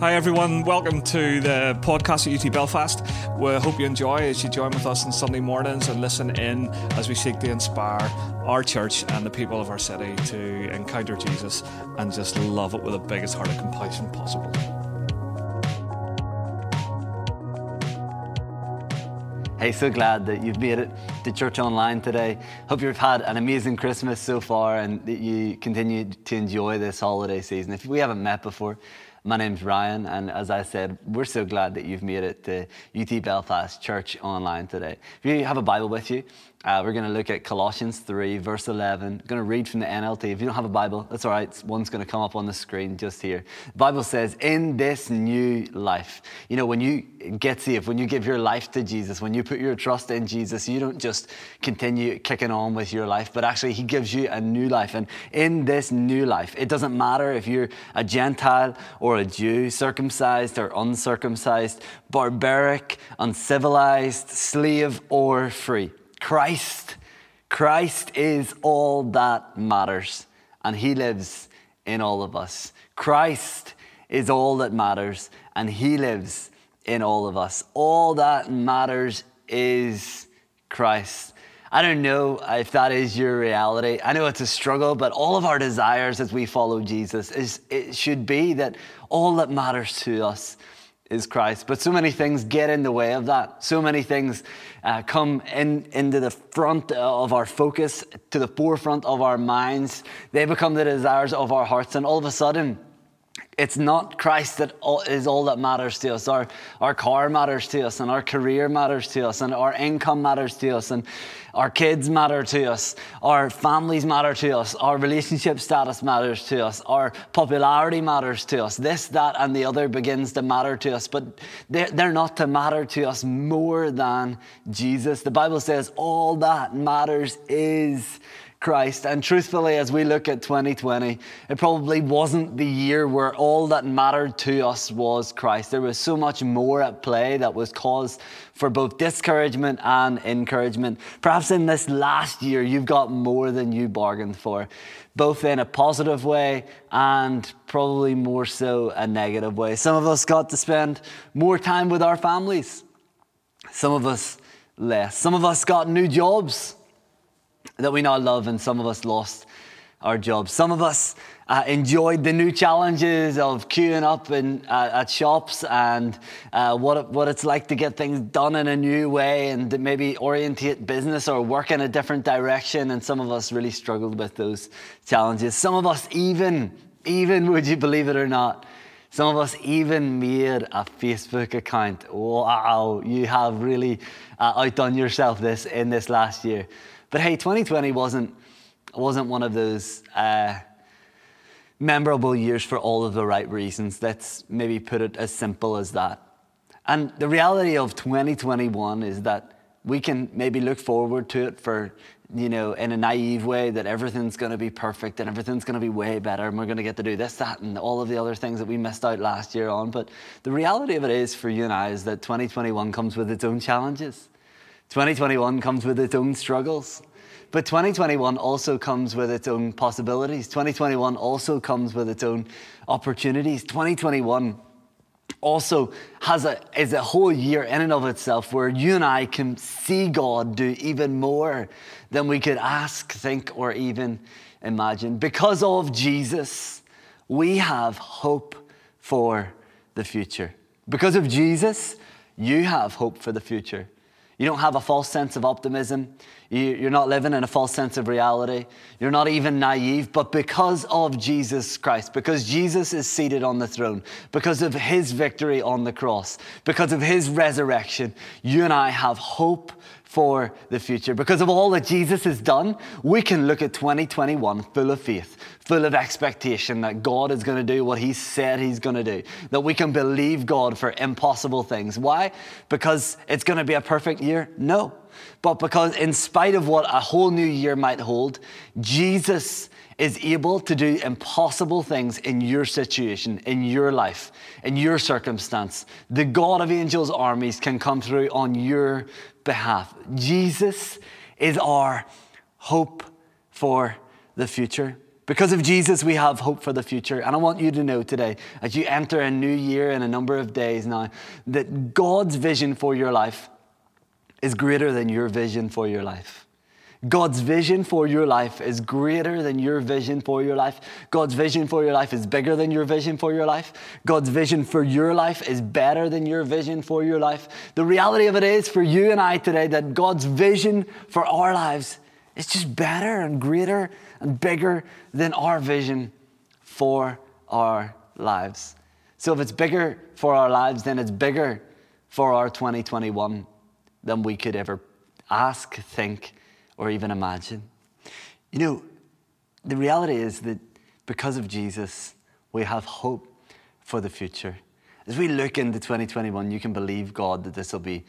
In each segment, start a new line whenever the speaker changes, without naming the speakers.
Hi, everyone. Welcome to the podcast at UT Belfast. We hope you enjoy as you join with us on Sunday mornings and listen in as we seek to inspire our church and the people of our city to encounter Jesus and just love it with the biggest heart of compassion possible.
Hey, so glad that you've made it to church online today. Hope you've had an amazing Christmas so far and that you continue to enjoy this holiday season. If we haven't met before, my name's Ryan, and as I said, we're so glad that you've made it to UT Belfast Church online today. If you have a Bible with you, uh, we're going to look at Colossians 3, verse 11. I'm going to read from the NLT. If you don't have a Bible, that's all right. One's going to come up on the screen just here. The Bible says, In this new life, you know, when you get saved, when you give your life to Jesus, when you put your trust in Jesus, you don't just continue kicking on with your life, but actually, He gives you a new life. And in this new life, it doesn't matter if you're a Gentile or a Jew, circumcised or uncircumcised, barbaric, uncivilized, slave or free. Christ. Christ is all that matters, and He lives in all of us. Christ is all that matters, and He lives in all of us. All that matters is Christ. I don't know if that is your reality. I know it's a struggle, but all of our desires as we follow Jesus is it should be that all that matters to us is Christ. But so many things get in the way of that. So many things uh, come in into the front of our focus, to the forefront of our minds. They become the desires of our hearts, and all of a sudden, it's not Christ that is all that matters to us. Our, our car matters to us, and our career matters to us, and our income matters to us, and our kids matter to us, our families matter to us, our relationship status matters to us, our popularity matters to us. This, that, and the other begins to matter to us, but they're, they're not to matter to us more than Jesus. The Bible says all that matters is Christ. And truthfully, as we look at 2020, it probably wasn't the year where all that mattered to us was Christ. There was so much more at play that was cause for both discouragement and encouragement. Perhaps in this last year, you've got more than you bargained for, both in a positive way and probably more so a negative way. Some of us got to spend more time with our families, some of us less. Some of us got new jobs that we now love, and some of us lost our jobs. Some of us uh, enjoyed the new challenges of queuing up in, uh, at shops and uh, what, what it's like to get things done in a new way and maybe orientate business or work in a different direction. And some of us really struggled with those challenges. Some of us even, even, would you believe it or not, some of us even made a Facebook account. Wow, you have really uh, outdone yourself this in this last year. But hey, 2020 wasn't, wasn't one of those uh, memorable years for all of the right reasons. Let's maybe put it as simple as that. And the reality of 2021 is that we can maybe look forward to it for, you know, in a naive way that everything's going to be perfect and everything's going to be way better and we're going to get to do this, that, and all of the other things that we missed out last year on. But the reality of it is for you and I is that 2021 comes with its own challenges. 2021 comes with its own struggles. But 2021 also comes with its own possibilities. 2021 also comes with its own opportunities. 2021 also has a, is a whole year in and of itself where you and I can see God do even more than we could ask, think, or even imagine. Because of Jesus, we have hope for the future. Because of Jesus, you have hope for the future. You don't have a false sense of optimism. You're not living in a false sense of reality. You're not even naive. But because of Jesus Christ, because Jesus is seated on the throne, because of his victory on the cross, because of his resurrection, you and I have hope for the future. Because of all that Jesus has done, we can look at 2021 full of faith, full of expectation that God is going to do what He said He's going to do, that we can believe God for impossible things. Why? Because it's going to be a perfect year? No. But because, in spite of what a whole new year might hold, Jesus is able to do impossible things in your situation, in your life, in your circumstance. The God of angels' armies can come through on your behalf. Jesus is our hope for the future. Because of Jesus, we have hope for the future. And I want you to know today, as you enter a new year in a number of days now, that God's vision for your life is greater than your vision for your life. God's vision for your life is greater than your vision for your life. God's vision for your life is bigger than your vision for your life. God's vision for your life is better than your vision for your life. The reality of it is for you and I today that God's vision for our lives is just better and greater and bigger than our vision for our lives. So if it's bigger for our lives, then it's bigger for our 2021 than we could ever ask, think, or even imagine. You know, the reality is that because of Jesus, we have hope for the future. As we look into 2021, you can believe God that this will be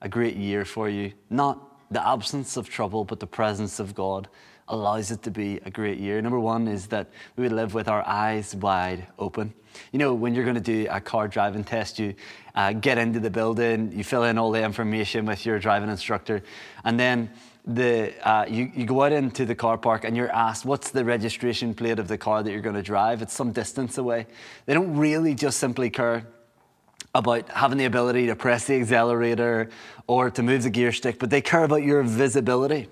a great year for you. Not the absence of trouble, but the presence of God allows it to be a great year. Number one is that we would live with our eyes wide open. You know, when you're going to do a car driving test, you uh, get into the building, you fill in all the information with your driving instructor, and then the, uh, you, you go out into the car park and you're asked, what's the registration plate of the car that you're going to drive? It's some distance away. They don't really just simply care about having the ability to press the accelerator or to move the gear stick, but they care about your visibility.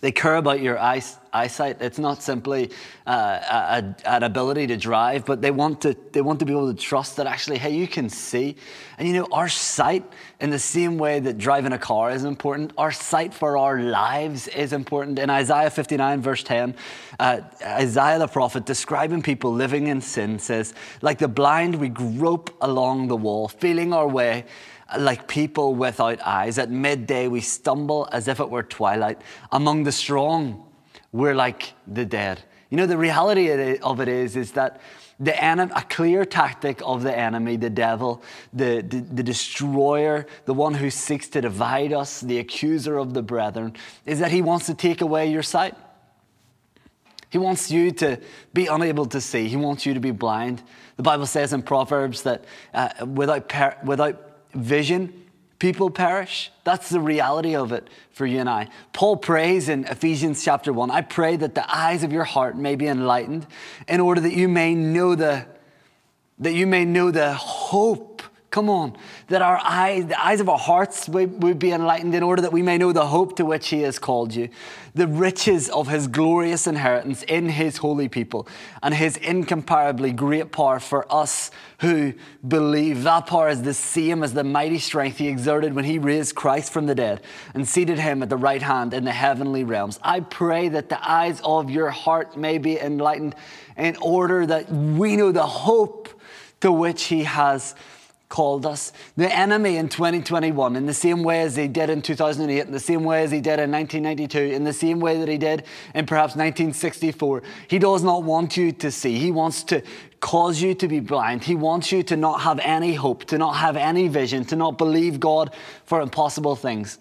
They care about your eyesight. It's not simply uh, a, an ability to drive, but they want to, they want to be able to trust that actually, hey, you can see. And you know, our sight, in the same way that driving a car is important, our sight for our lives is important. In Isaiah 59, verse 10, uh, Isaiah the prophet, describing people living in sin, says, Like the blind, we grope along the wall, feeling our way like people without eyes. At midday, we stumble as if it were twilight. Among the strong, we're like the dead. You know, the reality of it is, is that the enemy, a clear tactic of the enemy, the devil, the, the, the, destroyer, the one who seeks to divide us, the accuser of the brethren, is that he wants to take away your sight. He wants you to be unable to see. He wants you to be blind. The Bible says in Proverbs that uh, without, per- without vision, people perish. That's the reality of it for you and I. Paul prays in Ephesians chapter 1 I pray that the eyes of your heart may be enlightened in order that you may know the that you may know the hope Come on, that our eyes, the eyes of our hearts would, be enlightened in order that we may know the hope to which He has called you, the riches of His glorious inheritance in His holy people, and His incomparably great power for us who believe. That power is the same as the mighty strength He exerted when He raised Christ from the dead and seated Him at the right hand in the heavenly realms. I pray that the eyes of your heart may be enlightened in order that we know the hope to which He has called us. The enemy in 2021, in the same way as he did in 2008, in the same way as he did in 1992, in the same way that he did in perhaps 1964, he does not want you to see. He wants to cause you to be blind. He wants you to not have any hope, to not have any vision, to not believe God for impossible things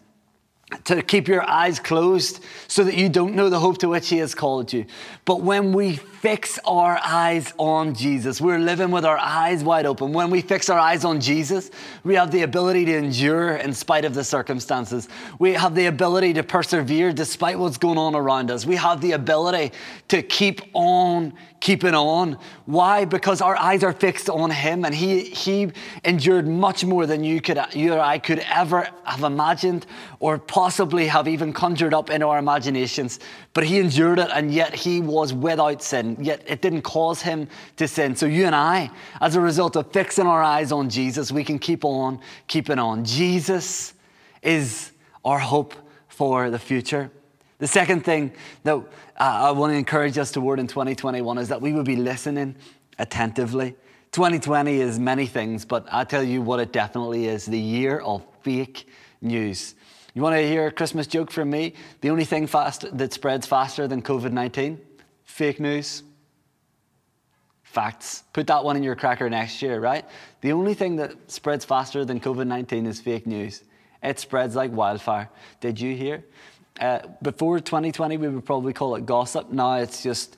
to keep your eyes closed so that you don't know the hope to which He has called you. But when we fix our eyes on Jesus, we're living with our eyes wide open. When we fix our eyes on Jesus, we have the ability to endure in spite of the circumstances. We have the ability to persevere despite what's going on around us. We have the ability to keep on keeping on. Why? Because our eyes are fixed on Him, and He He endured much more than you could you or I could ever have imagined or possibly have even conjured up in our imaginations. But He endured it, and yet He was without sin. Yet it didn't cause Him to sin. So you and I, as a result of fixing our eyes on Jesus, we can keep on keeping on. Jesus is our hope for the future. The second thing that uh, I want to encourage us toward in 2021 is that we would be listening attentively. 2020 is many things, but I tell you what it definitely is the year of fake news. You want to hear a Christmas joke from me? The only thing fast, that spreads faster than COVID 19? Fake news. Facts. Put that one in your cracker next year, right? The only thing that spreads faster than COVID 19 is fake news. It spreads like wildfire. Did you hear? Uh, before 2020, we would probably call it gossip. Now it's just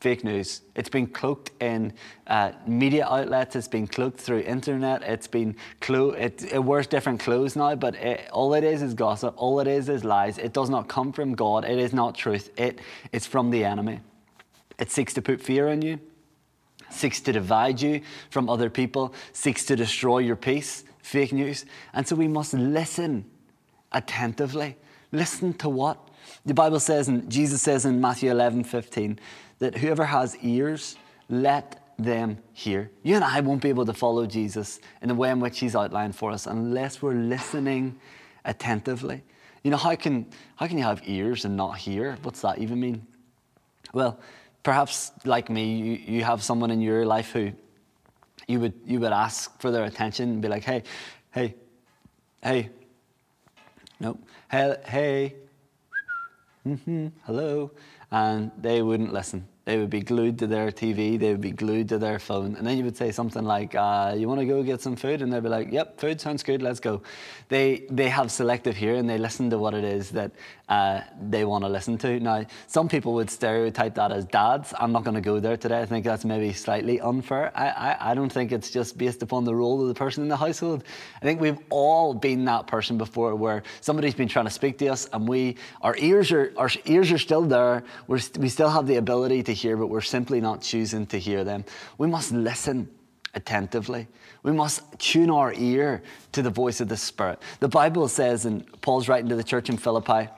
fake news. It's been cloaked in uh, media outlets. It's been cloaked through internet. It's been clo- it, it wears different clothes now, but it, all it is is gossip. All it is is lies. It does not come from God. It is not truth. It's from the enemy. It seeks to put fear in you, seeks to divide you from other people, seeks to destroy your peace, fake news. And so we must listen attentively. Listen to what? The Bible says, and Jesus says in Matthew 11 15, that whoever has ears, let them hear. You and I won't be able to follow Jesus in the way in which He's outlined for us unless we're listening attentively. You know, how can, how can you have ears and not hear? What's that even mean? Well, perhaps like me, you, you have someone in your life who you would, you would ask for their attention and be like, hey, hey, hey, no, hey, hey, mm-hmm, hello. And they wouldn't listen. They would be glued to their TV, they would be glued to their phone. And then you would say something like, uh, You want to go get some food? And they'd be like, Yep, food sounds good, let's go. They, they have selective hearing, they listen to what it is that uh, they want to listen to. Now, some people would stereotype that as dads. I'm not going to go there today. I think that's maybe slightly unfair. I, I, I don't think it's just based upon the role of the person in the household. I think we've all been that person before where somebody's been trying to speak to us and we, our ears are, our ears are still there. We're, we still have the ability to hear, but we're simply not choosing to hear them. We must listen attentively. We must tune our ear to the voice of the Spirit. The Bible says, and Paul's writing to the church in Philippi,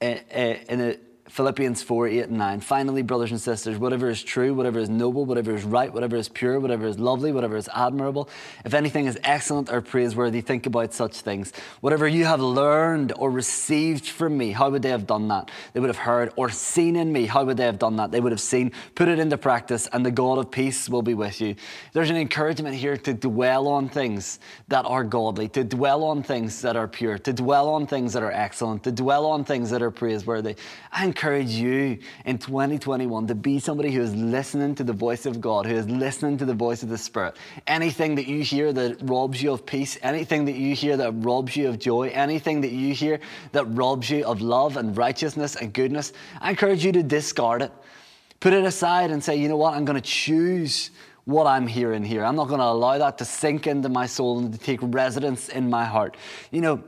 eh, eh, in Philippians 4 8 and 9. Finally, brothers and sisters, whatever is true, whatever is noble, whatever is right, whatever is pure, whatever is lovely, whatever is admirable, if anything is excellent or praiseworthy, think about such things. Whatever you have learned or received from me, how would they have done that? They would have heard, or seen in me, how would they have done that? They would have seen, put it into practice, and the God of peace will be with you. There's an encouragement here to dwell on things that are godly, to dwell on things that are pure, to dwell on things that are excellent, to dwell on things that are praiseworthy. And encourage you in 2021 to be somebody who is listening to the voice of God, who is listening to the voice of the Spirit. Anything that you hear that robs you of peace, anything that you hear that robs you of joy, anything that you hear that robs you of love and righteousness and goodness, I encourage you to discard it. Put it aside and say, you know what, I'm going to choose what I'm hearing here. I'm not going to allow that to sink into my soul and to take residence in my heart. You know,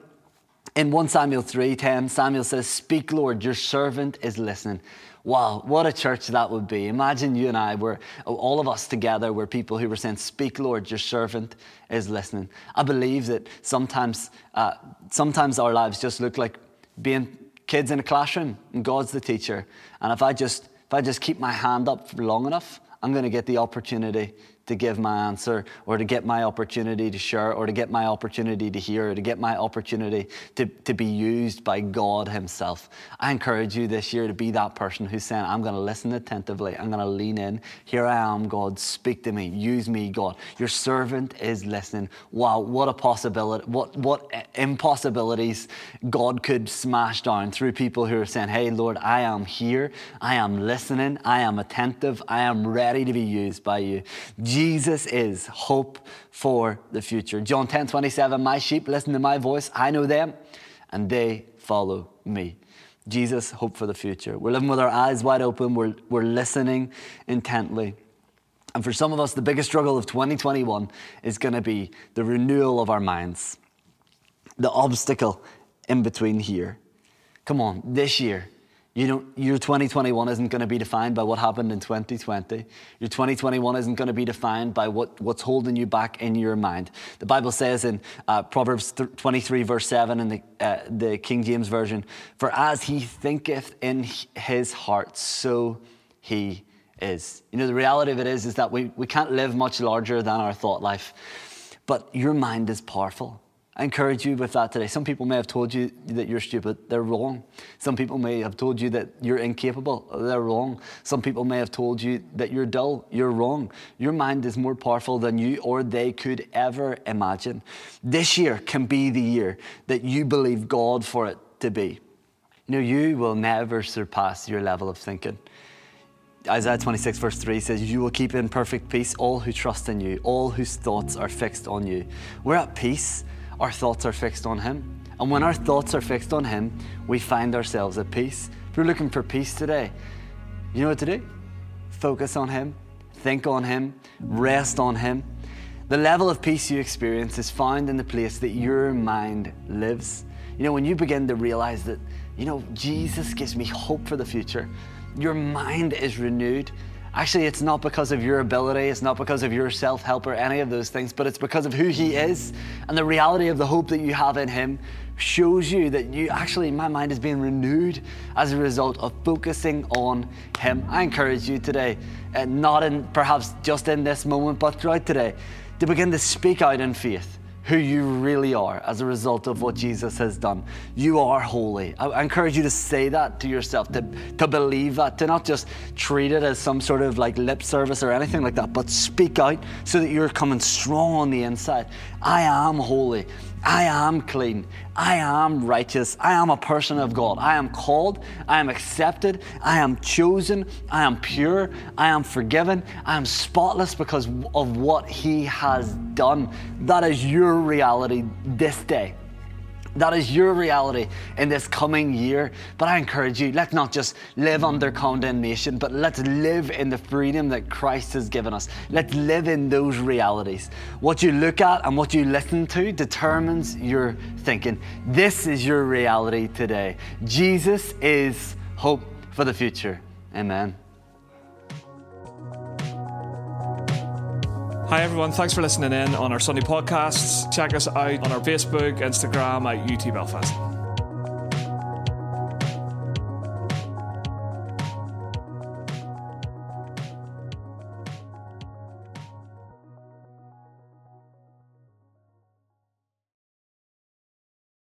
in 1 Samuel 3:10, Samuel says, "Speak, Lord, your servant is listening." Wow, what a church that would be. Imagine you and I were all of us together were people who were saying, Speak, Lord, your servant is listening. I believe that sometimes uh, sometimes our lives just look like being kids in a classroom and God's the teacher. And if I just if I just keep my hand up for long enough, I'm going to get the opportunity to give my answer or to get my opportunity to share or to get my opportunity to hear or to get my opportunity to, to be used by God Himself. I encourage you this year to be that person who's saying, I'm going to listen attentively. I'm going to lean in. Here I am, God. Speak to me. Use me, God. Your servant is listening. Wow, what a possibility. What, what impossibilities God could smash down through people who are saying, Hey, Lord, I am here. I am listening. I am attentive. I am ready to be used by you. Jesus is hope for the future. John 10 27, my sheep listen to my voice, I know them, and they follow me. Jesus, hope for the future. We're living with our eyes wide open, we're, we're listening intently. And for some of us, the biggest struggle of 2021 is going to be the renewal of our minds, the obstacle in between here. Come on, this year, you know, your 2021 isn't going to be defined by what happened in 2020. Your 2021 isn't going to be defined by what, what's holding you back in your mind. The Bible says in uh, Proverbs 23, verse 7 in the, uh, the King James Version, For as he thinketh in his heart, so he is. You know, the reality of it is, is that we, we can't live much larger than our thought life. But your mind is powerful. I encourage you with that today. Some people may have told you that you're stupid. They're wrong. Some people may have told you that you're incapable. They're wrong. Some people may have told you that you're dull. You're wrong. Your mind is more powerful than you or they could ever imagine. This year can be the year that you believe God for it to be. You know, you will never surpass your level of thinking. Isaiah 26, verse 3 says, You will keep in perfect peace all who trust in you, all whose thoughts are fixed on you. We're at peace our thoughts are fixed on Him. And when our thoughts are fixed on Him, we find ourselves at peace. If you're looking for peace today, you know what to do? Focus on Him, think on Him, rest on Him. The level of peace you experience is found in the place that your mind lives. You know, when you begin to realize that, you know, Jesus gives me hope for the future, your mind is renewed. Actually, it's not because of your ability, it's not because of your self help or any of those things, but it's because of who He is and the reality of the hope that you have in Him shows you that you actually, my mind is being renewed as a result of focusing on Him. I encourage you today, uh, not in perhaps just in this moment, but throughout today, to begin to speak out in faith who you really are as a result of what Jesus has done. You are holy. I, encourage you to say that to yourself, to, to believe that, to not just treat it as some sort of like lip service or anything like that, but speak out so that you're coming strong on the inside. I am holy. I am clean. I am righteous. I am a person of God. I am called. I am accepted. I am chosen. I am pure. I am forgiven. I am spotless because of what He has done. That is your reality this day. That is your reality in this coming year. But I encourage you, let's not just live under condemnation, but let's live in the freedom that Christ has given us. Let's live in those realities. What you look at and what you listen to determines your thinking. This is your reality today. Jesus is hope for the future. Amen.
Hi, everyone. Thanks for listening in on our Sunday podcasts. Check us out on our Facebook, Instagram at UT Belfast.